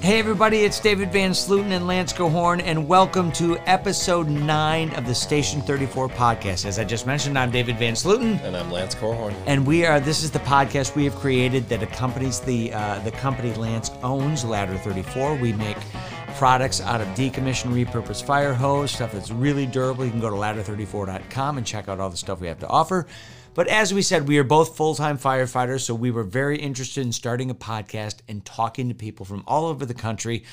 Hey, everybody, it's David Van Sluten and Lance Cohorn, and welcome to episode nine of the Station 34 podcast. As I just mentioned, I'm David Van Sluten. And I'm Lance Cohorn. And we are, this is the podcast we have created that accompanies the, uh, the company Lance owns, Ladder 34. We make products out of decommissioned, repurposed fire hose, stuff that's really durable. You can go to ladder34.com and check out all the stuff we have to offer. But as we said, we are both full time firefighters, so we were very interested in starting a podcast and talking to people from all over the country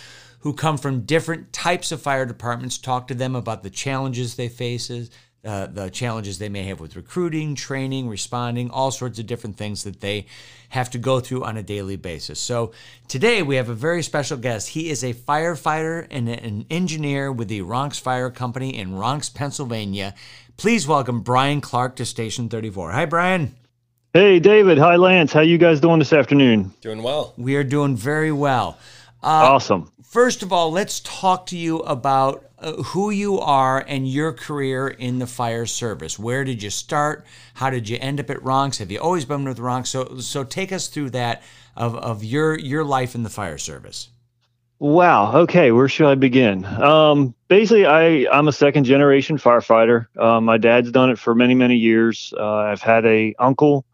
who come from different types of fire departments, talk to them about the challenges they faces. Uh, the challenges they may have with recruiting, training, responding, all sorts of different things that they have to go through on a daily basis. So today we have a very special guest. He is a firefighter and an engineer with the Ronks Fire Company in Ronks, Pennsylvania. Please welcome Brian Clark to Station 34. Hi, Brian. Hey, David. Hi, Lance. How you guys doing this afternoon? Doing well. We are doing very well. Uh, awesome. First of all, let's talk to you about uh, who you are and your career in the fire service. Where did you start? How did you end up at Ronks? Have you always been with Ronks? So, so take us through that of, of your your life in the fire service. Wow. Okay. Where should I begin? Um, basically, I I'm a second generation firefighter. Uh, my dad's done it for many many years. Uh, I've had a uncle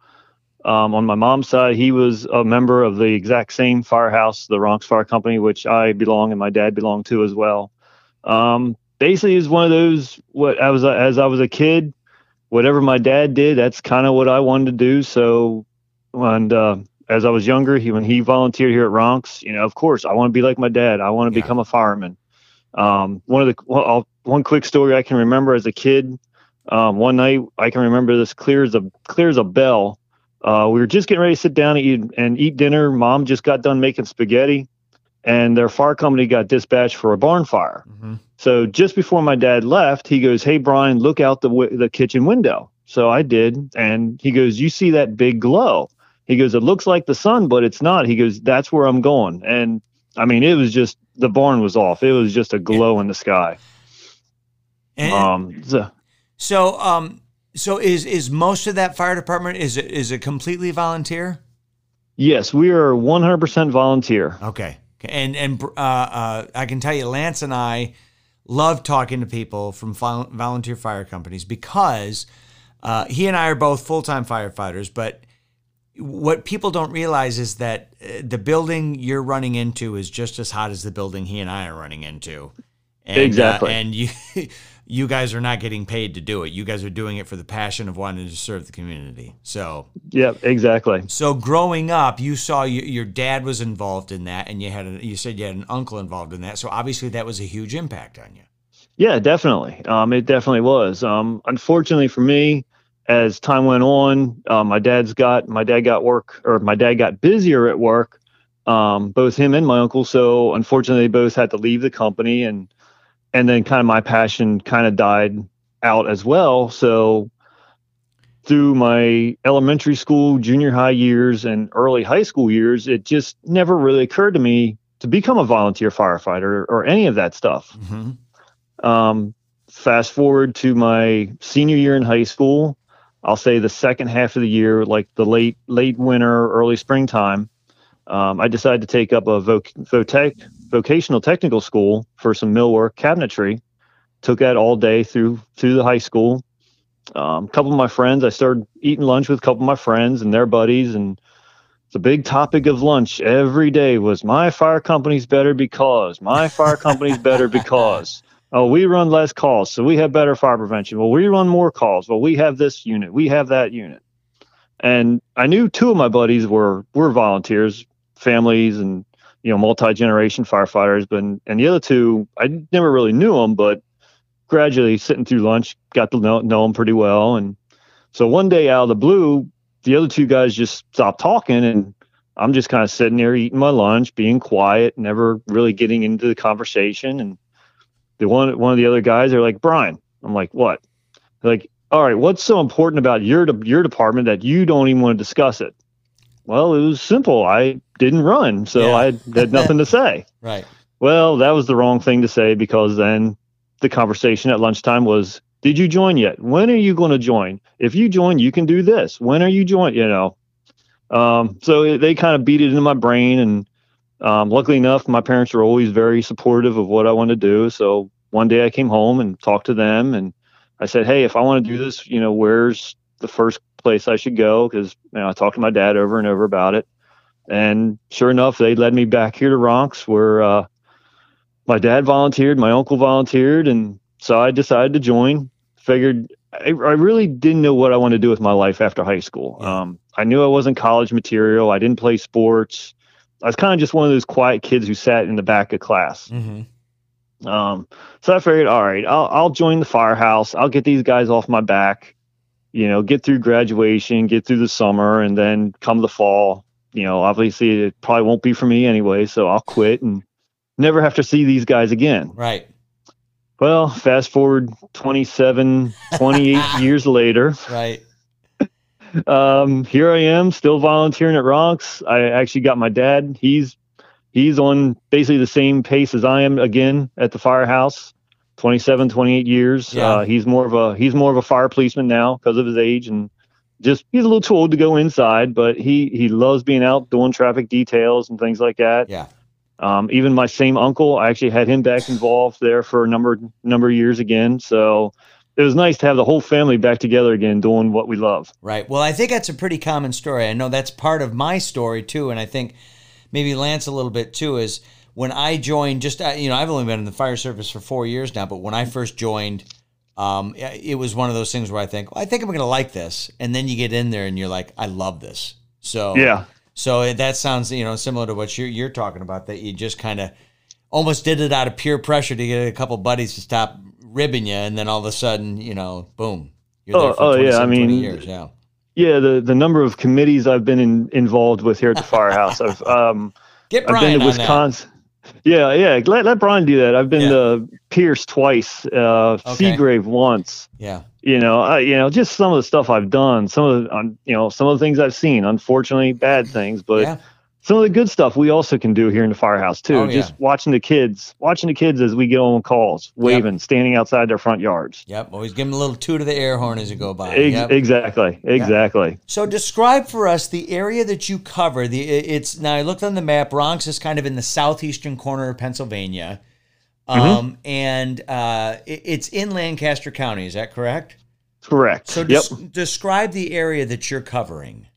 um, on my mom's side. He was a member of the exact same firehouse, the Ronks Fire Company, which I belong and my dad belonged to as well. Um, basically, is one of those what I was as I was a kid. Whatever my dad did, that's kind of what I wanted to do. So, and uh, as I was younger, he when he volunteered here at Ronks, you know, of course, I want to be like my dad. I want to yeah. become a fireman. Um, one of the well, one quick story I can remember as a kid. Um, one night I can remember this clear as a clear as a bell. Uh, we were just getting ready to sit down and eat, and eat dinner. Mom just got done making spaghetti, and their fire company got dispatched for a barn fire. Mm-hmm. So just before my dad left, he goes, "Hey Brian, look out the the kitchen window." So I did, and he goes, "You see that big glow?" He goes, it looks like the sun, but it's not. He goes, that's where I'm going. And I mean, it was just the barn was off. It was just a glow in the sky. And um, so, so, um, so is is most of that fire department is it is it completely volunteer? Yes, we are 100% volunteer. Okay, and and uh, uh, I can tell you, Lance and I love talking to people from volunteer fire companies because uh, he and I are both full time firefighters, but what people don't realize is that uh, the building you're running into is just as hot as the building he and I are running into. And, uh, exactly. Uh, and you, you guys are not getting paid to do it. You guys are doing it for the passion of wanting to serve the community. So. Yeah, exactly. So growing up, you saw your, your dad was involved in that, and you had a, you said you had an uncle involved in that. So obviously that was a huge impact on you. Yeah, definitely. Um, it definitely was. Um, unfortunately for me, as time went on, uh, my dad's got my dad got work or my dad got busier at work, um, both him and my uncle. So unfortunately, they both had to leave the company, and and then kind of my passion kind of died out as well. So through my elementary school, junior high years, and early high school years, it just never really occurred to me to become a volunteer firefighter or any of that stuff. Mm-hmm. Um, fast forward to my senior year in high school I'll say the second half of the year, like the late late winter, early springtime, um, I decided to take up a voc- voc- vocational technical school for some millwork cabinetry. Took that all day through through the high school. A um, couple of my friends, I started eating lunch with a couple of my friends and their buddies, and the big topic of lunch every day was my fire company's better because my fire company's better because Oh, we run less calls, so we have better fire prevention. Well, we run more calls. Well, we have this unit, we have that unit. And I knew two of my buddies were were volunteers, families, and you know multi generation firefighters. But and the other two, I never really knew them, but gradually sitting through lunch, got to know, know them pretty well. And so one day out of the blue, the other two guys just stopped talking, and I'm just kind of sitting there eating my lunch, being quiet, never really getting into the conversation, and the one one of the other guys are like brian. I'm like what? They're like all right what's so important about your your department that you don't even want to discuss it? Well it was simple. I didn't run so yeah. i had nothing to say. Right. Well that was the wrong thing to say because then the conversation at lunchtime was did you join yet? When are you going to join? If you join you can do this. When are you join you know? Um, so they kind of beat it into my brain and Um, luckily enough, my parents were always very supportive of what I wanted to do. So one day I came home and talked to them, and I said, "Hey, if I want to do this, you know, where's the first place I should go?" Because you know, I talked to my dad over and over about it, and sure enough, they led me back here to Ronks, where uh, my dad volunteered, my uncle volunteered, and so I decided to join. Figured I, I really didn't know what I wanted to do with my life after high school. Um, I knew I wasn't college material. I didn't play sports. I was kind of just one of those quiet kids who sat in the back of class. Mm-hmm. Um, so I figured, all right, I'll, I'll join the firehouse. I'll get these guys off my back, you know, get through graduation, get through the summer, and then come the fall. You know, obviously it probably won't be for me anyway, so I'll quit and never have to see these guys again. Right. Well, fast forward 27, 28 years later. Right. Um, here I am still volunteering at Ronks. I actually got my dad. He's he's on basically the same pace as I am again at the firehouse. 27, 28 years. Yeah. Uh, he's more of a he's more of a fire policeman now because of his age and just he's a little too old to go inside, but he he loves being out doing traffic details and things like that. Yeah. Um, even my same uncle, I actually had him back involved there for a number number of years again. So it was nice to have the whole family back together again, doing what we love. Right. Well, I think that's a pretty common story. I know that's part of my story too, and I think maybe Lance a little bit too is when I joined. Just uh, you know, I've only been in the fire service for four years now, but when I first joined, um, it was one of those things where I think, well, I think I'm going to like this, and then you get in there and you're like, I love this. So Yeah, So that sounds, you know, similar to what you're, you're talking about. That you just kind of almost did it out of pure pressure to get a couple buddies to stop ribbing you, and then all of a sudden, you know, boom, you're Oh, oh, yeah, I mean, years. Yeah, yeah. The the number of committees I've been in, involved with here at the firehouse. I've um, get I've been to. Wisconsin. Yeah, yeah. Let let Brian do that. I've been Yeah. to Pierce twice, uh, Okay. Seagrave once. Yeah, You know, I, you know, just some of the stuff I've done, some of the, um, you know, some of the things I've seen. Unfortunately, bad things, but yeah, some of the good stuff we also can do here in the firehouse too. Oh, yeah. Just watching the kids, watching the kids as we get on calls, waving, standing outside their front yards. yep. Always give them a little toot of the air horn as you go by. Ex- Yep. Exactly, exactly. So describe for us the area that you cover. The it's now I looked on the map. Ronks is kind of in the southeastern corner of Pennsylvania, Mm-hmm. um, and uh, it- it's in Lancaster County. Is that correct? Correct. So yep. describe the area that you're covering.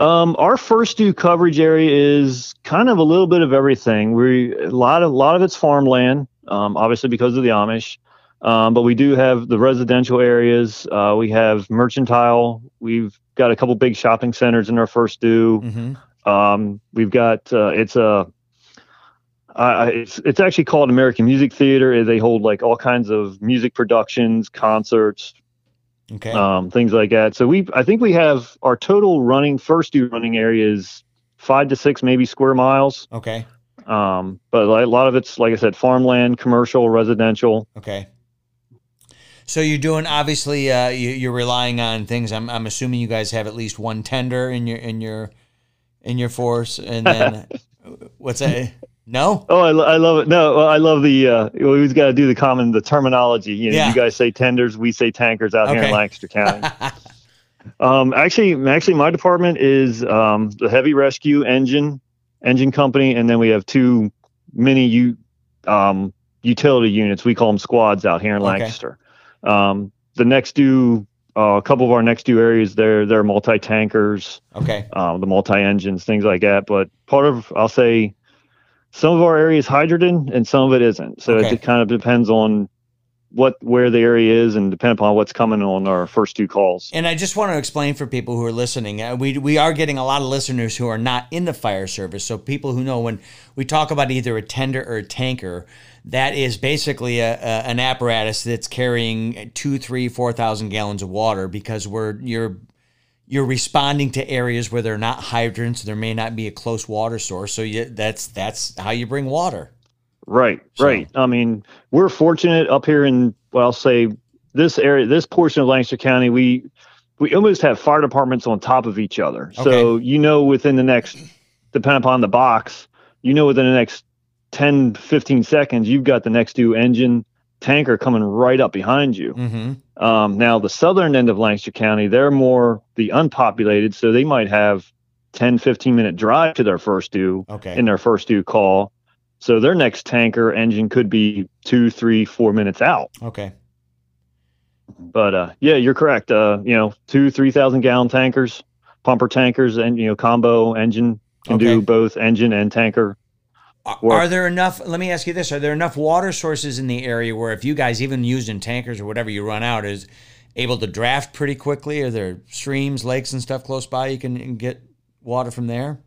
Um, our first due coverage area is kind of a little bit of everything. We a lot of a lot of it's farmland, um, obviously because of the Amish. Um, but we do have the residential areas. Uh, we have mercantile. We've got a couple big shopping centers in our first due. Mm-hmm. Um, we've got uh, it's a uh, it's it's actually called American Music Theater. They hold like all kinds of music productions, concerts, Okay. um, things like that. So we, I think we have our total running first due running area is five to six maybe square miles. okay. Um, but a lot of it's like I said, farmland, commercial, residential. Okay. So you're doing obviously uh, you, you're relying on things. I'm, I'm assuming you guys have at least one tender in your in your in your force, and then what's that? No. Oh, I, lo- I love it. No, I love the. Uh, we always got to do the common the terminology. You know, Yeah. you guys say tenders, we say tankers out here in Lancaster County. um, actually, actually, my department is um, the heavy rescue engine engine company, and then we have two mini u, um, utility units. We call them squads out here in Okay. Lancaster. Um, the next due, uh, a couple of our next two areas, they're they're multi tankers, Okay. um, the multi engines, things like that. But part of, I'll say, some of our area is hydranted and some of it isn't. So Okay. it kind of depends on what where the area is and depend upon what's coming on our first two calls. And I just want to explain for people who are listening, uh, we we are getting a lot of listeners who are not in the fire service. So people who know when we talk about either a tender or a tanker, that is basically a, a an apparatus that's carrying two, three, four thousand gallons of water because we're you're you're responding to areas where there are not hydrants, there may not be a close water source. So you, that's that's how you bring water. Right, So- right. I mean, we're fortunate up here in well, I'll say this area, this portion of Lancaster County, we we almost have fire departments on top of each other. So you know, within the next, depending upon the box, you know, within the next 10, 15 seconds, you've got the next due engine tanker coming right up behind you. Mm-hmm. Um, now, the southern end of Lancaster County, they're more the unpopulated, so they might have 10, 15 minute drive to their first due Okay. in their first due call. So their next tanker engine could be two, three, four minutes out. okay. But uh, yeah, you're correct. Uh, you know, two, three thousand gallon tankers, pumper tankers, and you know, combo engine can Okay. do both engine and tanker. Are, Work. are there enough? Let me ask you this: Are there enough water sources in the area where, if you guys even used in tankers or whatever you run out, is able to draft pretty quickly? Are there streams, lakes, and stuff close by you can get water from there?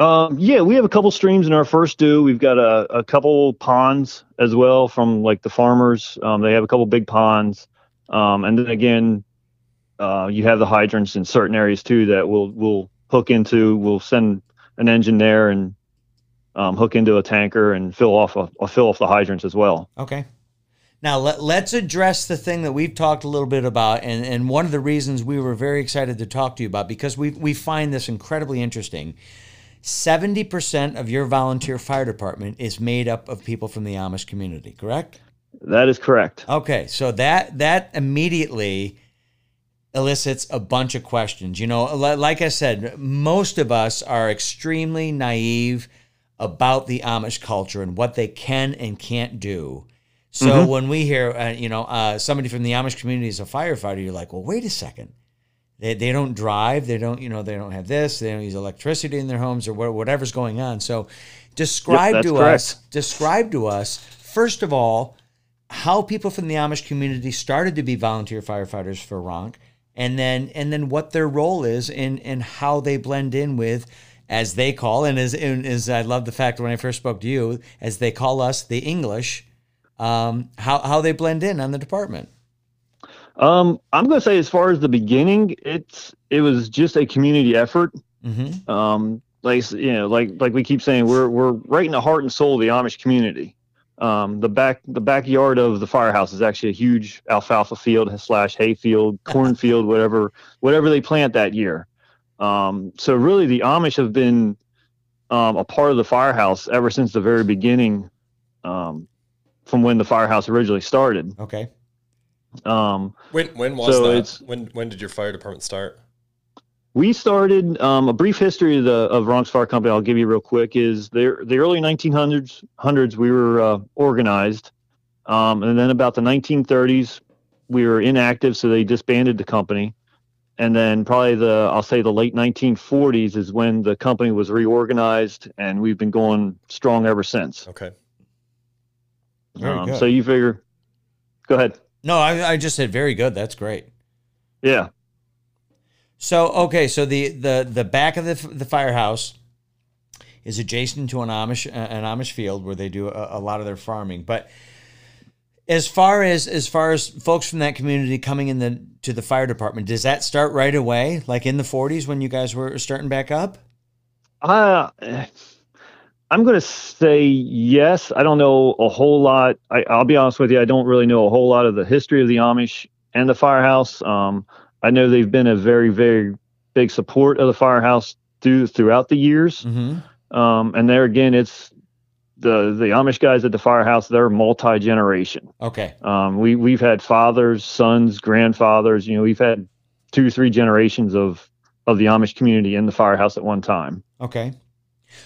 Um, yeah, we have a couple streams in our first due. We've got a, a couple ponds as well from like the farmers. Um, they have a couple big ponds. Um, and then again, uh, you have the hydrants in certain areas too that we'll we'll hook into. We'll send an engine there and um, hook into a tanker and fill off a, a fill off the hydrants as well. Okay. Now let, let's address the thing that we've talked a little bit about, and, and one of the reasons we were very excited to talk to you about because we we find this incredibly interesting. Seventy percent of your volunteer fire department is made up of people from the Amish community, correct? That is correct. Okay, so that that immediately elicits a bunch of questions. You know, like I said, most of us are extremely naive about the Amish culture and what they can and can't do. So when we hear, uh, you know, uh, somebody from the Amish community is a firefighter, you're like, well, wait a second. They, they don't drive. They don't, you know, they don't have this. They don't use electricity in their homes or wha- whatever's going on. So describe that's to correct. us, describe to us, first of all, how people from the Amish community started to be volunteer firefighters for Ronk, and then and then what their role is in and how they blend in with, as they call and as and as I love the fact when I first spoke to you, as they call us the English, um, how how they blend in on the department. Um, I'm going to say as far as the beginning, it's it was just a community effort. Mm-hmm. um like you know like like we keep saying we're we're right in the heart and soul of the amish community um the back the backyard of the firehouse is actually a huge alfalfa field slash hay field cornfield whatever whatever they plant that year um so really the amish have been um a part of the firehouse ever since the very beginning um from when the firehouse originally started Okay. um When when was So that? it's- When when did your fire department start? We started um, a brief history of the of Ronks Fire Company. I'll give you real quick. Is the the early 1900s hundreds we were uh, organized, um, and then about the 1930s we were inactive, so they disbanded the company. And then probably the I'll say the late 1940s is when the company was reorganized, and we've been going strong ever since. Okay. Very Um, good. so you figure, go ahead. No, I, I just said very good. That's great. Yeah. So okay, so the the the back of the the firehouse is adjacent to an Amish uh, an Amish field where they do a, a lot of their farming. But as far as as far as folks from that community coming in the to the fire department, does that start right away, like in the 40s when you guys were starting back up? Uh, I'm going to say yes. I don't know a whole lot. I, I'll be honest with you. I don't really know a whole lot of the history of the Amish and the firehouse. Um, I know they've been a very, very big support of the firehouse through throughout the years. Mm-hmm. Um, and there again, it's the the Amish guys at the firehouse. They're multi generation. Okay. Um, we we've had fathers, sons, grandfathers. You know, we've had two, three generations of of the Amish community in the firehouse at one time. Okay.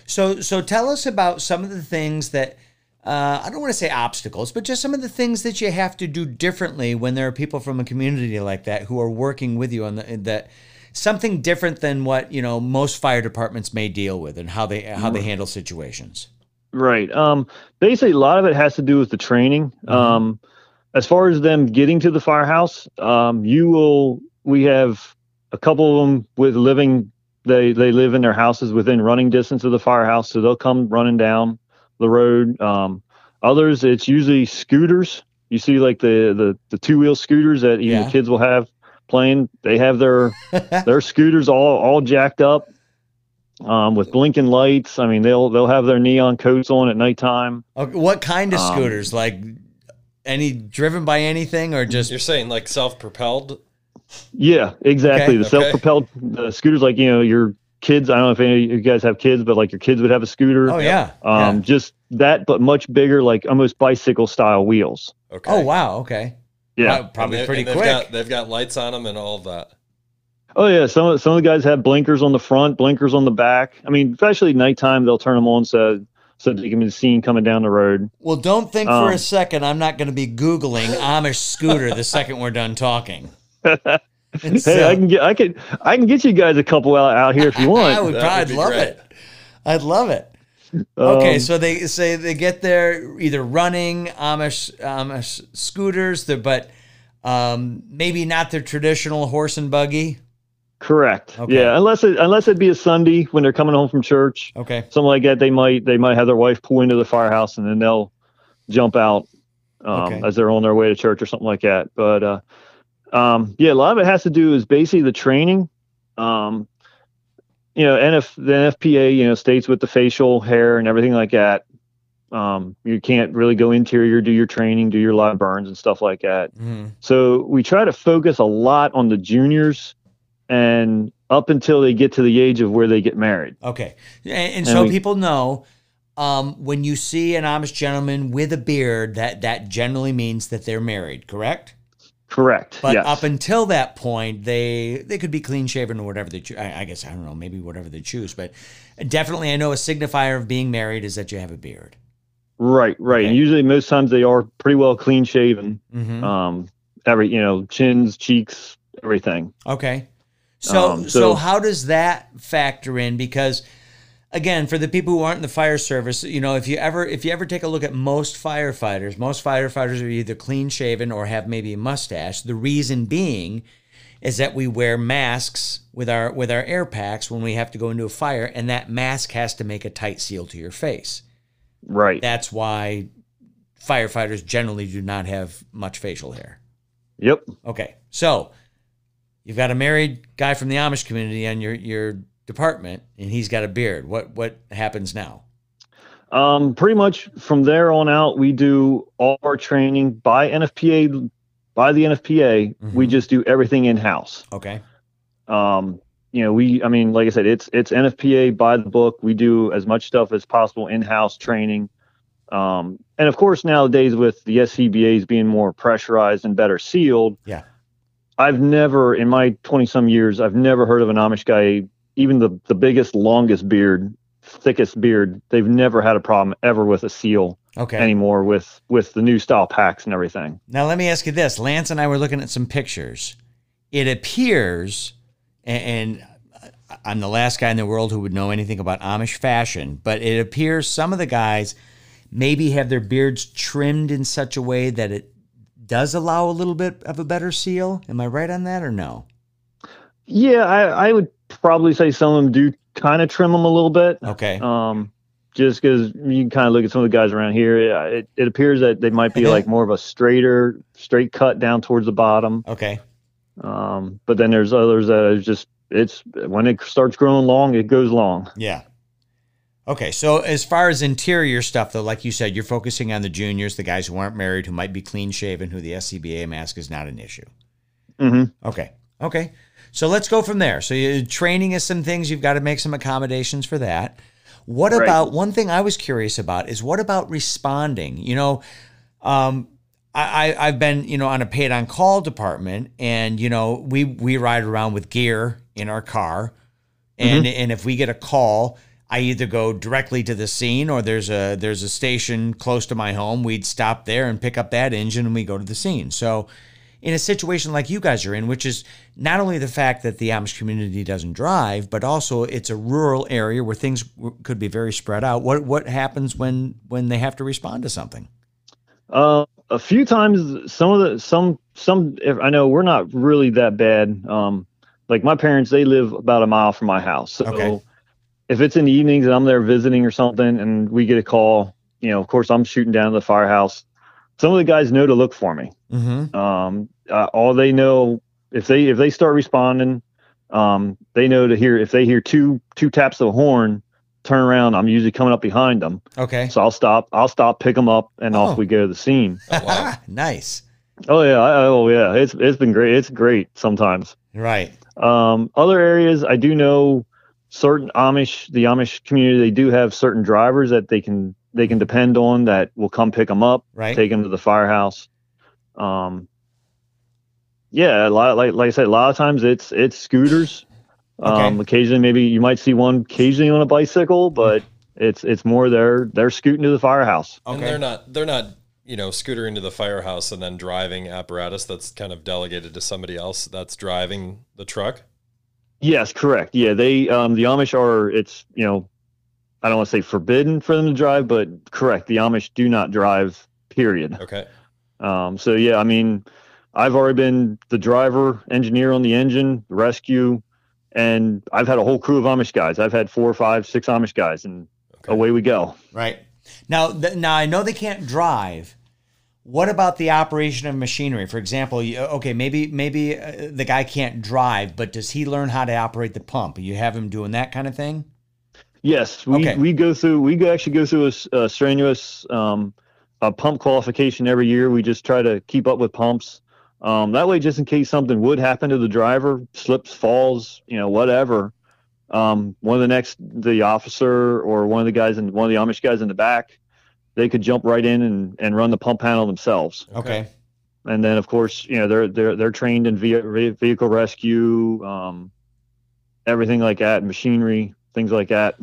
So so tell us about some of the things that uh, I don't want to say obstacles, but just some of the things that you have to do differently when there are people from a community like that who are working with you on the, that something different than what you know most fire departments may deal with and how they how they handle situations. Right. Um, basically, a lot of it has to do with the training. Mhm. Um, as far as them getting to the firehouse, um, you will. We have a couple of them with living. They they live in their houses within running distance of the firehouse, so they'll come running down the road. Um, others, it's usually scooters. You see, like the the, the two wheel scooters that even Yeah. the kids will have playing. They have their their scooters all all jacked up um, with blinking lights. I mean, they'll they'll have their neon coats on at nighttime. Okay, what kind of Um, scooters? Like any driven by anything or just You're saying like self-propelled? Yeah, exactly. Okay. The self-propelled the scooters, like you know, your kids. I don't know if any of you guys have kids, but like your kids would have a scooter. oh yeah. Um, yeah. just that, but much bigger, like almost bicycle style wheels. Okay. Oh wow. Okay. Yeah. Wow, probably And they- pretty and they've quick. Got, they've got lights on them and all of that. Oh yeah, some of some of the guys have blinkers on the front, blinkers on the back. I mean, especially nighttime, they'll turn them on so so they can be seen coming down the road. Well, don't think for Um, a second I'm not going to be Googling Amish scooter the second we're done talking. Hey, So- I can get I can I can get you guys a couple out, out here if you want. I would That probably would be love great. it. I'd love it. Okay, Um, so they say they get there either running Amish Amish scooters, the- but um, maybe not their traditional horse and buggy. Correct. Okay. Yeah, unless it unless it be a Sunday when they're coming home from church, Okay, something like that. They might they might have their wife pull into the firehouse and then they'll jump out um, Okay. as they're on their way to church or something like that. But uh, um, yeah, a lot of it has to do is basically the training. Um, you know, NF the NFPA you know states with the facial hair and everything like that. Um, you can't really go interior, do your training, do your live burns and stuff like that. Mhm. So we try to focus a lot on the juniors and up until they get to the age of where they get married. okay, and, and And so we- people know um, when you see an Amish gentleman with a beard, that that generally means that they're married. Correct. Correct. But yes. up until that point, they they could be clean shaven or whatever they choose. I, I guess I don't know, maybe whatever they choose. But definitely, I know a signifier of being married is that you have a beard. right, right. Okay. And usually most times they are pretty well clean shaven. Mm-hmm. Um, every, you know, chins, cheeks, everything. Okay. So, Um, so so- how does that factor in? Because again, for the people who aren't in the fire service, you know, if you ever if you ever take a look at most firefighters, most firefighters are either clean shaven or have maybe a mustache. The reason being is that we wear masks with our with our air packs when we have to go into a fire, and that mask has to make a tight seal to your face. Right. That's why firefighters generally do not have much facial hair. Yep. Okay, so you've got a married guy from the Amish community on your your department, and he's got a beard. What what happens now? Um, pretty much from there on out, we do all our training by NFPA, by the NFPA. We Mhm. just do everything in house. Okay, um you know we i mean like i said it's it's nfpa by the book we do as much stuff as possible in-house training um and of course nowadays with the scbas being more pressurized and better sealed Yeah. I've never in my 20 some years i've never heard of an amish guy even the the biggest longest beard thickest beard they've never had a problem ever with a seal okay. anymore with with the new style packs and everything Now let me ask you this: Lance and I were looking at some pictures. It appears, and, and I'm the last guy in the world who would know anything about Amish fashion, but it appears some of the guys maybe have their beards trimmed in such a way that it does allow a little bit of a better seal. Am I right on that or no? yeah i i would probably say some of them do kind of trim them a little bit Okay. um, just because you can kind of look at some of the guys around here. yeah, It, it appears that they might be like more of a straighter, straight cut down towards the bottom. Okay. Um, but then there's others that is just it's when it starts growing long, it goes long. Yeah. Okay, so as far as interior stuff, though, like you said, you're focusing on the juniors, the guys who aren't married, who might be clean shaven, who the SCBA mask is not an issue. hmm Okay, okay. So let's go from there. So you, training is some things you've got to make some accommodations for that. What Right. about one thing I was curious about is what about responding? You know, um, I, I I've been you know on a paid on call department, and you know we we ride around with gear in our car, and and if we get a call. I either go directly to the scene or there's a there's a station close to my home. We'd stop there and pick up that engine and we go to the scene. So in a situation like you guys are in, which is not only the fact that the Amish community doesn't drive, but also it's a rural area where things could be very spread out. What what happens when when they have to respond to something? Uh, a few times, some of the some some if, I know we're not really that bad. Um, like my parents, they live about a mile from my house, so Okay. If it's in the evenings and I'm there visiting or something, and we get a call, you know, of course I'm shooting down to the firehouse. Some of the guys know to look for me. Mm-hmm. Um, uh, all they know if they if they start responding, um, they know to hear if they hear two two taps of a horn, turn around. I'm usually coming up behind them, Okay. so I'll stop. I'll stop, pick them up, and Oh. off we go to the scene. Oh, wow. nice. Oh yeah, I, oh yeah. It's it's been great. It's great sometimes. Right. Um, other areas I do know certain Amish, the Amish community, they do have certain drivers that they can they can depend on that will come pick them up, Right. take them to the firehouse. Um, yeah, a lot like like I said, a lot of times it's it's scooters. Um, Okay. occasionally, maybe you might see one occasionally on a bicycle, but it's it's more they're they're scooting to the firehouse. And Okay. they're not they're not you know scootering to the firehouse and then driving apparatus that's kind of delegated to somebody else that's driving the truck. Yes, correct. Yeah, they um the Amish are it's you know I don't want to say forbidden for them to drive, but correct. The Amish do not drive. Period. Okay. Um, so yeah, I mean, I've already been the driver, engineer on the engine, rescue, and I've had a whole crew of Amish guys. I've had four, five, six Amish guys, and Okay. away we go. Right. Now, th- now I know they can't drive. What about the operation of machinery? For example, okay, maybe maybe uh, the guy can't drive, but does he learn how to operate the pump? You have him doing that kind of thing. Yes, we, Okay. we go through. We actually go through a strenuous um, a pump qualification every year. We just try to keep up with pumps. Um, that way, just in case something would happen to the driver, slips, falls, you know, whatever. Um, one of the next, the officer or one of the guys in one of the Amish guys in the back, they could jump right in and, and run the pump panel themselves. Okay. And then, of course, you know, they're they're they're trained in ve- vehicle rescue, um, everything like that, machinery, things like that.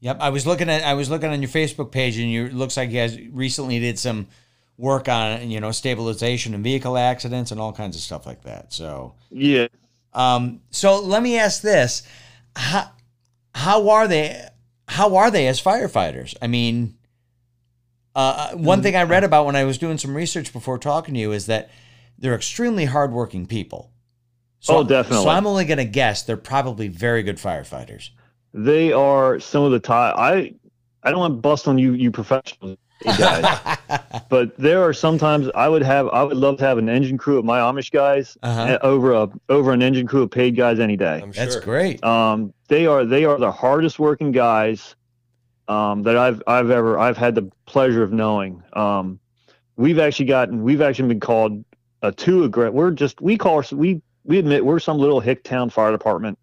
Yep. I was looking at I was looking on your Facebook page, and you looks like you guys recently did some work on you know stabilization and vehicle accidents and all kinds of stuff like that. So, Yeah. um, so let me ask this: how how are they? How are they as firefighters? I mean, uh, one thing I read about when I was doing some research before talking to you is that they're extremely hardworking people. So, Oh, definitely. So I'm only going to guess they're probably very good firefighters. They are some of the top. I I don't want to bust on you, you professionals guys, but there are sometimes I would have I would love to have an engine crew of my Amish guys Uh-huh. uh, over a over an engine crew of paid guys any day. I'm sure. That's great. Um, they are they are the hardest working guys um, that I've I've ever I've had the pleasure of knowing. Um, we've actually gotten we've actually been called a too aggressive. We're just we call us we we admit we're some little hick town fire department,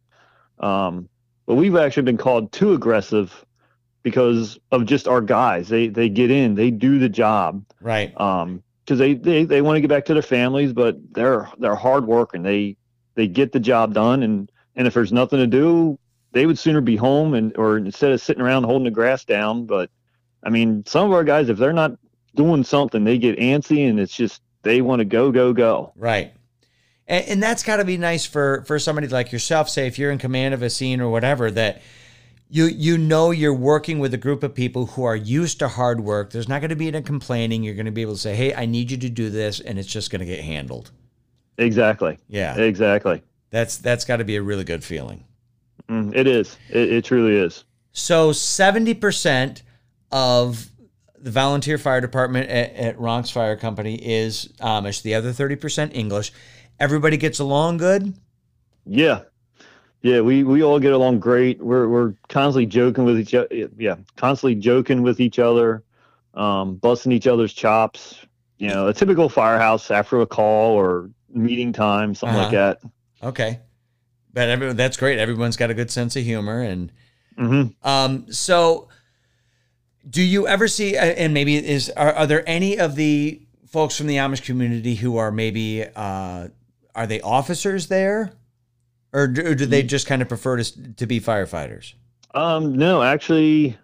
um, but we've actually been called too aggressive because of just our guys. They they get in, they do the job Right. um because they, they they want to get back to their families but they're they're hard working they they get the job done and and if there's nothing to do they would sooner be home and or instead of sitting around holding the grass down but i mean some of our guys if they're not doing something they get antsy and it's just they want to go go go Right. And, and that's got to be nice for for somebody like yourself. Say if you're in command of a scene or whatever, that you you know you're working with a group of people who are used to hard work. There's not going to be any complaining. You're going to be able to say, "Hey, I need you to do this," and it's just going to get handled. exactly Yeah, exactly that's that's got to be a really good feeling. Mm, it is it, it truly is So seventy percent of the volunteer fire department at, at Ronks Fire Company is Amish. The other thirty percent English. Everybody gets along good. Yeah. Yeah, we, we all get along great. We're we're constantly joking with each other. Yeah, constantly joking with each other, um, busting each other's chops. You know, a typical firehouse after a call or meeting time, something like that. Okay. But every, that's great. Everyone's got a good sense of humor. And hmm um, so, do you ever see, uh, and maybe is, are, are there any of the folks from the Amish community who are maybe, uh, are they officers there? Or do, or do they just kind of prefer to, to be firefighters? Um, no, actually,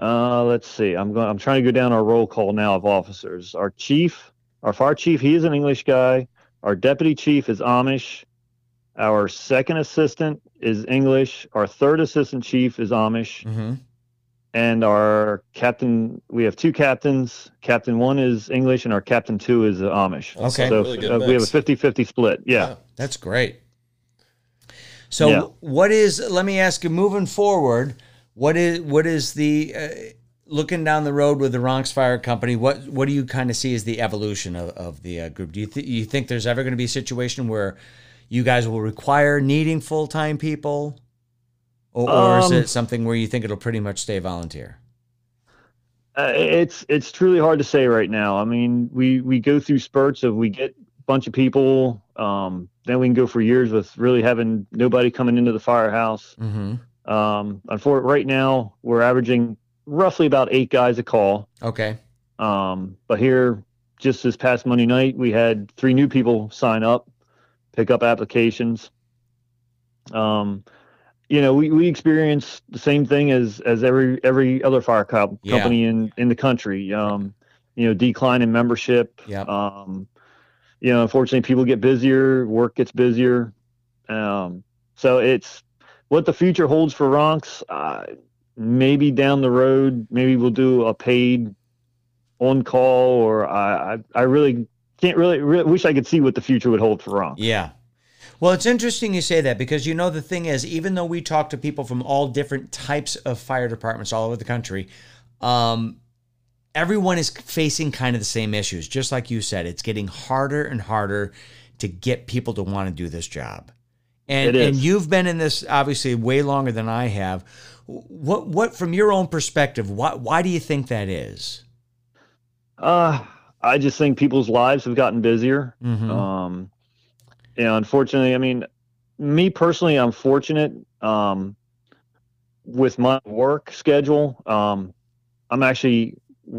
uh, let's see. I'm going. I'm trying to go down our roll call now of officers. Our chief, our fire chief, he is an English guy. Our deputy chief is Amish. Our second assistant is English. Our third assistant chief is Amish. Mm-hmm. and our captain we have two captains captain one is english and our captain two is amish Okay. so really uh, we have a mix. 50-50 split yeah, Yeah. That's great. So, Yeah. what is? Let me ask you. Moving forward, what is what is the uh, looking down the road with the Ronks Fire Company? What what do you kind of see as the evolution of, of the uh, group? Do you th- you think there's ever going to be a situation where you guys will require needing full time people, or, or is Um, it something where you think it'll pretty much stay volunteer? Uh, it's it's truly hard to say right now i mean we we go through spurts of we get a bunch of people um then we can go for years with really having nobody coming into the firehouse Mm-hmm. um and for right now we're averaging roughly about eight guys a call Okay. Um, but here, just this past Monday night, we had three new people sign up. Pick up applications. Um, you know, we, we experience the same thing as as every every other fire co- Yeah. company in in the country. Um, you know, decline in membership. Yep. Um, you know, unfortunately, people get busier, work gets busier. Um, so it's what the future holds for Ronks. Uh, maybe down the road, maybe we'll do a paid on call, or I I, I really can't really, really wish I could see what the future would hold for Ronks. Yeah. Well, it's interesting you say that because you know the thing is, even though we talk to people from all different types of fire departments all over the country, um, everyone is facing kind of the same issues. Just like you said, it's getting harder and harder to get people to want to do this job. And and you've been in this obviously way longer than I have. What what from your own perspective, why why do you think that is? Uh, I just think people's lives have gotten busier. Mhm. Um, know, unfortunately, I mean, me personally, I'm fortunate um, with my work schedule. Um, I'm actually,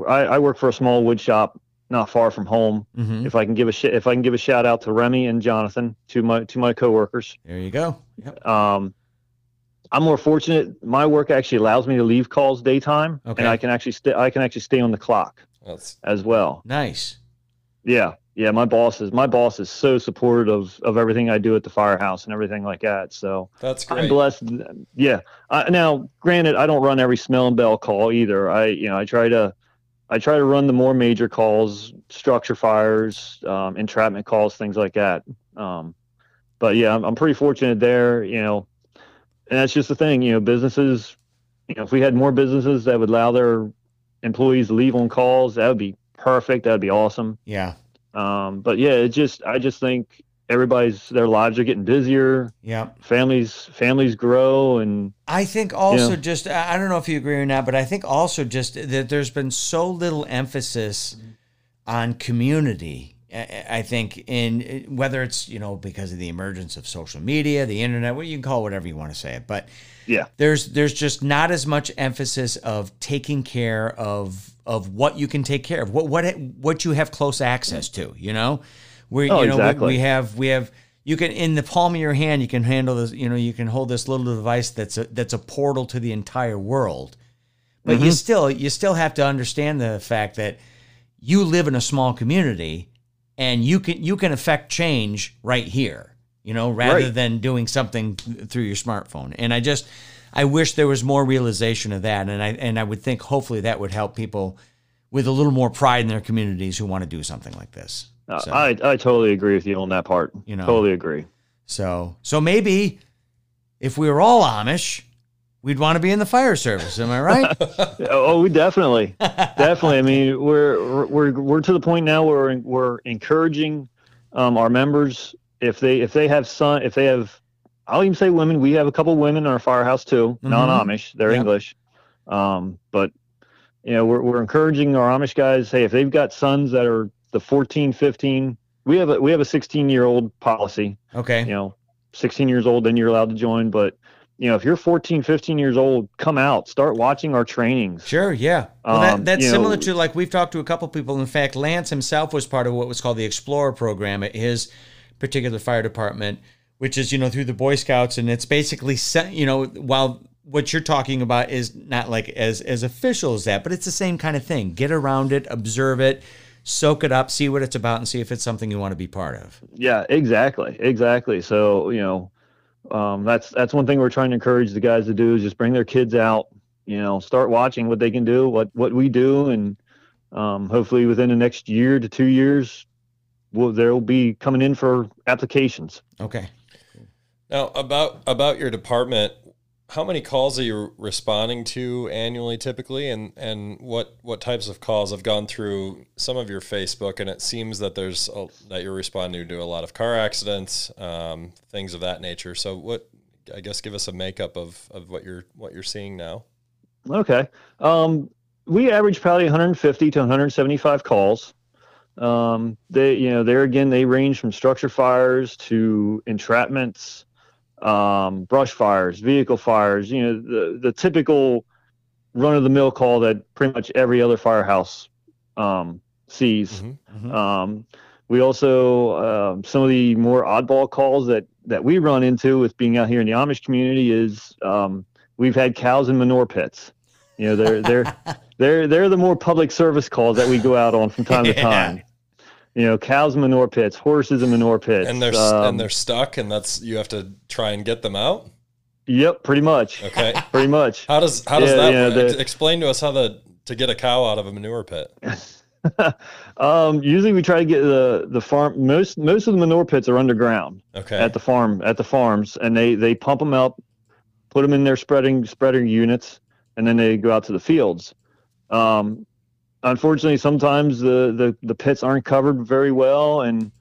I, I work for a small wood shop not far from home. Mhm. If I can give a sh- if I can give a shout out to Remy and Jonathan, to my to my coworkers. There you go. Yep. Um, I'm more fortunate. My work actually allows me to leave calls daytime, Okay. and I can actually stay. I can actually stay on the clock That's as well. Nice. Yeah, yeah. My boss is my boss is so supportive of of everything I do at the firehouse and everything like that. So that's great. I'm great. blessed. Yeah. Uh, now, granted, I don't run every smell and bell call either. I you know I try to I try to run the more major calls, structure fires, um, entrapment calls, things like that. Um, but yeah, I'm, I'm pretty fortunate there. You know, and that's just the thing. You know, businesses. You know, if we had more businesses that would allow their employees leave on calls, that would be perfect. That'd be awesome. Yeah. Um, but yeah, it just I just think everybody's their lives are getting busier. Yeah. Families families grow and I think also Yeah. just I don't know if you agree or not, but I think also just that there's been so little emphasis on community. I I think in whether it's you know because of the emergence of social media, the internet, what you can call it whatever you want to say it, but yeah. there's there's just not as much emphasis of taking care of of what you can take care of, what what what you have close access to. You know, where Oh, you know we- exactly. we have we have you can in the palm of your hand you can handle this. You know, you can hold this little device that's a that's a portal to the entire world. But Mm-hmm. you still you still have to understand the fact that you live in a small community and you can you can affect change right here you know rather Right. than doing something th- through your smartphone and i just i wish there was more realization of that and i and i would think hopefully that would help people with a little more pride in their communities who want to do something like this Uh, So- I I totally agree with you on that part. You know. totally agree. so so maybe if we were all amish we'd want to be in the fire service am i right oh, we definitely, definitely. I mean, we're we're we're to the point now where we're, we're encouraging um, our members if they if they have son if they have I'll even say women. We have a couple women in our firehouse too, Mhm. non Amish. They're Yep. English, um, but you know we're we're encouraging our Amish guys. Hey, if they've got sons that are the 14, 15, we have a we have a 16 year old policy. okay You know, 16 years old, then you're allowed to join, but you know, if you're 14, 15 years old, come out, start watching our trainings. Sure, yeah. Well, that, Um, that's you similar know- to like we've talked to a couple people. In fact, Lance himself was part of what was called the Explorer program at his particular fire department, which is you know through the Boy Scouts, and it's basically se- you know while what you're talking about is not like as as official as that, but it's the same kind of thing. Get around it, observe it, soak it up, see what it's about, and see if it's something you want to be part of. Yeah, exactly, exactly. So you know, um, that's that's one thing we're trying to encourage the guys to do is just bring their kids out. You know, start watching what they can do, what what we do, and um, hopefully within the next year to two years, we'll, they'll be coming in for applications. Okay. Now about about your department, how many calls are you responding to annually typically, and and what what types of calls? I've gone through some of your Facebook, and it seems that there's a, that you're responding to a lot of car accidents, um, things of that nature. So what? I guess give us a makeup of, of what you're what you're seeing now. Okay. Um, we average probably 150 to 175 calls. Um, they, you know, there again, they range from structure fires to entrapments, um, brush fires, vehicle fires. You know, the the typical run of the mill call that pretty much every other firehouse um, sees. Mhm. Mhm. Um, we also um, some of the more oddball calls that that we run into with being out here in the Amish community is um, we've had cows in manure pits. You know, they're they're they're they're the more public service calls that we go out on from time to time. You know, cows in manure pits, horses in manure pits, and they're um, and they're stuck, and that's you have to try and get them out. Yep, pretty much, Okay. pretty much. How does how does Yeah, that yeah, work? the- explain to us how the to get a cow out of a manure pit? um, usually we try to get the the farm. Most most of the manure pits are underground Okay. at the farm at the farms, and they they pump them up, put them in their spreading spreader units, and then they go out to the fields. Um, unfortunately, sometimes the, the the pits aren't covered very well, and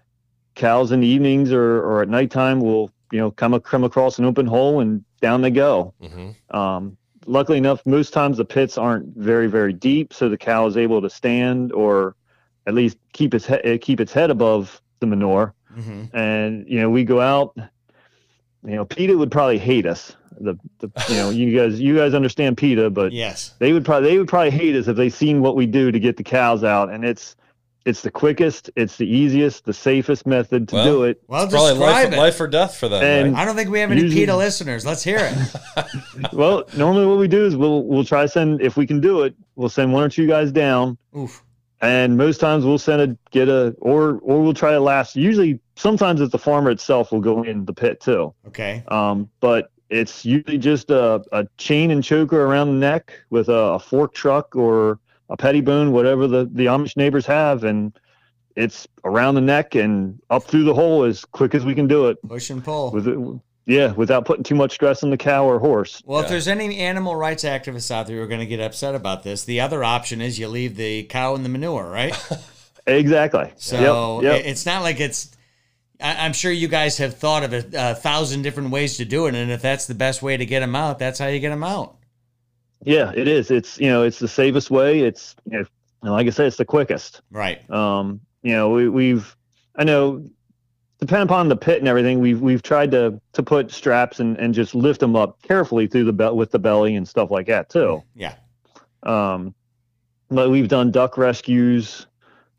cows in the evenings or, or at nighttime will you know come come across an open hole and down they go. hmm Um, luckily enough, most times the pits aren't very, very deep, so the cow is able to stand or at least keep its he- keep its head above the manure. hmm And you know, we go out. You know, PETA would probably hate us. The, the you know, you guys you guys understand PETA, but Yes. they would probably they would probably hate us if they seen what we do to get the cows out. And it's it's the quickest, it's the easiest, the safest method to Well, do it. Well, Probably describe life, it. life or death for them. And- right? I don't think we have any Usually- PETA listeners. Let's hear it. well, normally what we do is we'll we'll try send if we can do it, we'll send one or two guys down Oof. and most times we'll send a get a or or we'll try to last usually sometimes it's the farmer itself will go in the pit too Okay. um, but it's usually just a, a chain and choker around the neck with a, a fork truck or a pettibone whatever the the amish neighbors have and it's around the neck and up through the hole as quick as we can do it Push and pull. with it yeah without putting too much stress on the cow or horse Well, if there's any animal rights activists out there who are going to get upset about this, the other option is you leave the cow in the manure, right? exactly So yep, yep. it's not like it's. I, I'm sure you guys have thought of a, a thousand different ways to do it, and if that's the best way to get them out, that's how you get them out. Yeah, it is. It's you know, it's the safest way. It's you know, and like I said, it's the quickest. Right. Um, you know, we, we've I know, depending upon the pit and everything, we've we've tried to to put straps and and just lift them up carefully through the belt with the belly and stuff like that too. Yeah. Um, but we've done duck rescues,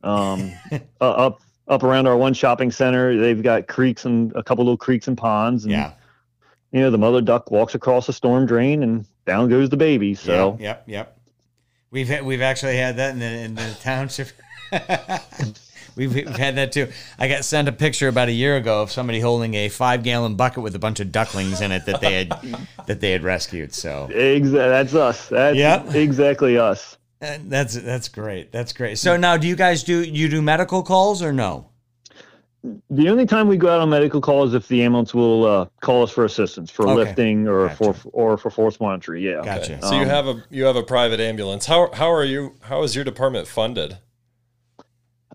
um, uh, up up around our one shopping center. They've got creeks and a couple little creeks and ponds. And, Yeah. You know, the mother duck walks across a storm drain and down goes the baby. So. Yep. Yep. yep. We've had, we've actually had that in the in the township. we've, we've had that too. I got sent a picture about a year ago of somebody holding a five gallon bucket with a bunch of ducklings in it that they had that they had rescued. So Exa- that's us. That's Yep. exactly us. That's that's great. That's great. So now, do you guys do you do medical calls or no? The only time we go out on medical call is if the ambulance will uh, call us for assistance for Okay. lifting or Gotcha. for or for force monitoring. Yeah. Gotcha. Okay. So you Um, have a you have a private ambulance. How how are you? How is your department funded?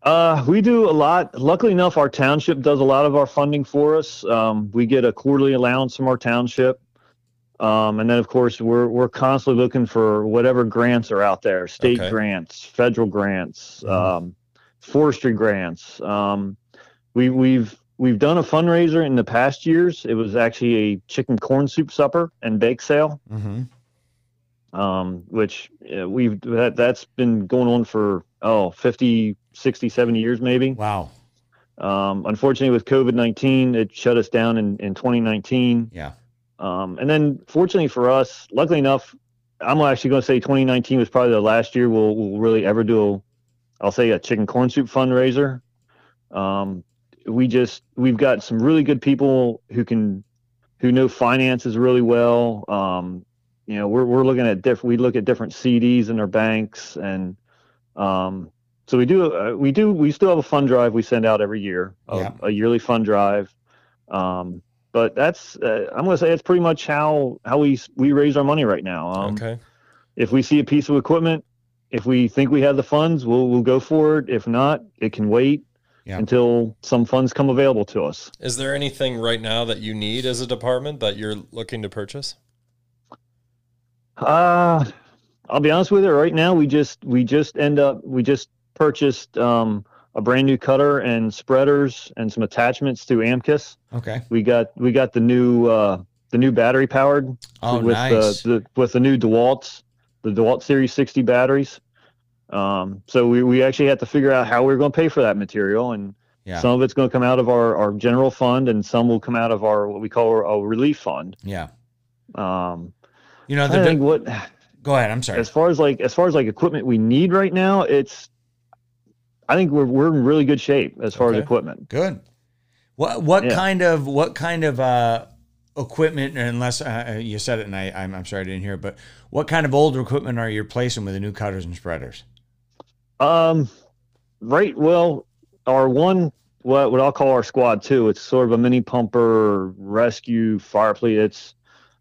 Uh, we do a lot. Luckily enough, our township does a lot of our funding for us. Um, we get a quarterly allowance from our township. Um, and then of course we're we're constantly looking for whatever grants are out there, state Okay. grants, federal grants, Mhm. um, forestry grants. Um, we we've we've done a fundraiser in the past years. It was actually a chicken corn soup supper and bake sale. Mm-hmm. um, which uh, we've that, that's been going on for oh 50 60 70 years maybe Wow. um, unfortunately with covid-19 it shut us down in, in 2019 Yeah. Um, and then fortunately for us luckily enough i'm actually going to say 2019 was probably the last year we'll, we'll really ever do a, i'll say a chicken corn soup fundraiser. Um, we just we've got some really good people who can who know finances really well. Um, you know we're, we're looking at different we look at different cds in our banks and um, so we do uh, we do we still have a fund drive we send out every year a, Yeah. a yearly fund drive. Um, but that's uh, i'm going to say that's pretty much how how we we raise our money right now um, okay. if we see a piece of equipment if we think we have the funds we'll we'll go for it if not it can wait Yeah. until some funds come available to us Is there anything right now that you need as a department that you're looking to purchase? Uh I'll be honest with you. Right now, we just we just end up we just purchased um, a brand new cutter and spreaders and some attachments to Amkus. Okay. We got we got the new uh, the new battery powered Oh, with nice. the, the with the new Dewalt's the Dewalt Series 60 batteries. Um, so we we actually had to figure out how we were going to pay for that material and Yeah. Some of it's going to come out of our, our general fund, and some will come out of our what we call our, our relief fund. Yeah. Um, You know, I the, think what go ahead. I'm sorry. as far as like as far as like equipment we need right now, it's I think we're we're in really good shape as far Okay. as equipment. Good. What what Yeah. kind of what kind of uh, equipment? Unless uh, you said it, and I I'm, I'm sorry I didn't hear. it, But what kind of older equipment are you replacing with the new cutters and spreaders? Um, right. Well, our one, what what I'll call our squad two. It's sort of a mini pumper rescue fire fleet. It's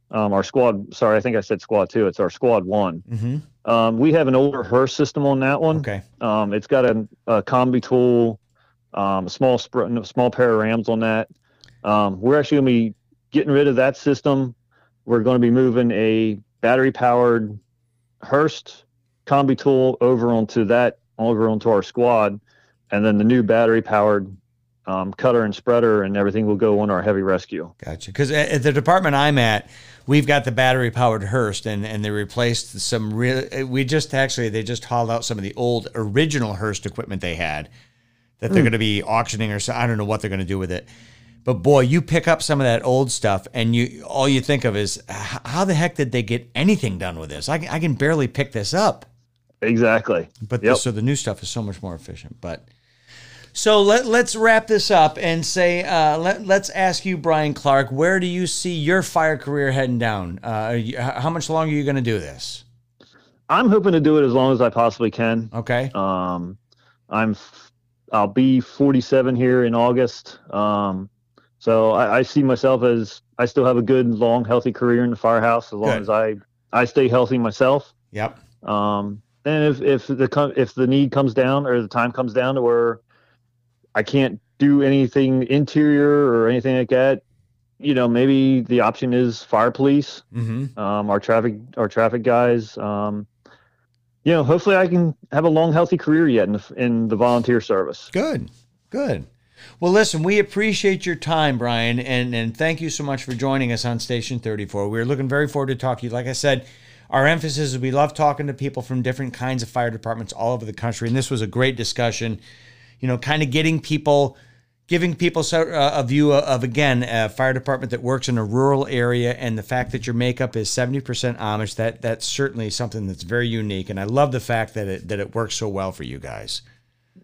um, our squad. Sorry, I think I said squad two. It's our squad one. Mm-hmm. Um, we have an older Hurst system on that one. Okay. Um, it's got a, a combi tool, um, a small sp- small pair of rams on that. Um, we're actually going to be getting rid of that system. We're going to be moving a battery powered Hurst combi tool over onto that over onto our squad, and then the new battery powered um, cutter and spreader and everything will go on our heavy rescue. Gotcha. Because at the department I'm at, we've got the battery powered Hurst, and and they replaced some real. We just actually they just hauled out some of the old original Hurst equipment they had that they're going to be auctioning or so. I don't know what they're going to do with it. But boy, you pick up some of that old stuff, and you all you think of is how the heck did they get anything done with this? I, can- I can barely pick this up. Exactly. But Yep. the, so the new stuff is so much more efficient. But so let let's wrap this up and say uh, let let's ask you, Brian Clark, where do you see your fire career heading down? Uh, you, how much longer are you going to do this? I'm hoping to do it as long as I possibly can. Okay. Um, I'm I'll be 47 here in August. Um, so I, I see myself as I still have a good, long, healthy career in the firehouse as long Good. as I I stay healthy myself. Yep. Um, and if if the if the need comes down or the time comes down to where I can't do anything interior or anything like that, you know, maybe the option is fire police Mm-hmm. um, our traffic our traffic guys. Um, you know, hopefully I can have a long, healthy career yet in the, in the volunteer service. Good. Good. Well, listen, we appreciate your time, Brian, and and thank you so much for joining us on Station 34. We're looking very forward to talking to you. Like I said, our emphasis is we love talking to people from different kinds of fire departments all over the country, and this was a great discussion. You know, kind of getting people, giving people so, uh, a view of again a fire department that works in a rural area, and the fact that your makeup is 70% Amish. That that's certainly something that's very unique, and I love the fact that it that it works so well for you guys.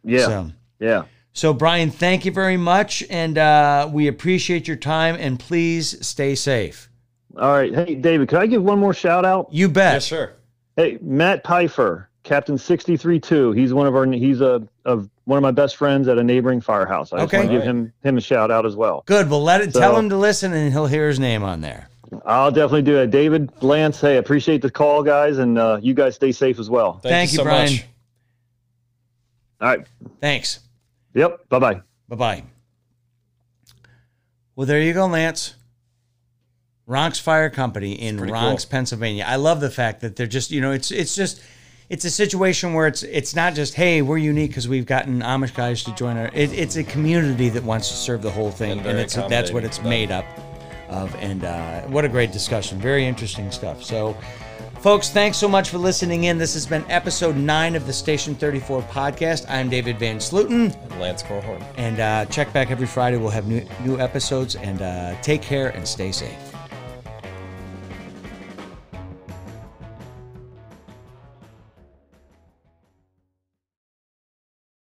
Yeah, So, yeah. so, Brian, thank you very much, and uh, we appreciate your time. And please stay safe. All right. Hey, David, could I give one more shout out? You bet. Yes, sir. Hey, Matt Pfeiffer, Captain 63-2. He's one of our he's a of one of my best friends at a neighboring firehouse. I just Okay. want to give him him a shout out as well. Good. Well, let it So- tell him to listen, and he'll hear his name on there. I'll definitely do it. David Lance, hey, appreciate the call, guys, and uh, you guys stay safe as well. Thank, Thank you you, so Brian. much. All right. Thanks. Yep. Bye bye. Bye bye. Well, there you go, Lance. Ronks Fire Company in pretty Ronks, cool. Pennsylvania. I love the fact that they're just, you know, it's it's just it's a situation where it's it's not just hey we're unique because we've gotten Amish guys to join our. It, it's a community that wants to serve the whole thing, And and, it's that's what it's made up of. And uh, what a great discussion! Very interesting stuff. So. Folks, thanks so much for listening in. This has been episode nine of the Station 34 podcast. I'm David Van Sluten. And Lance Corhorn. And uh, check back every Friday. We'll have new, new episodes. And uh, take care and stay safe.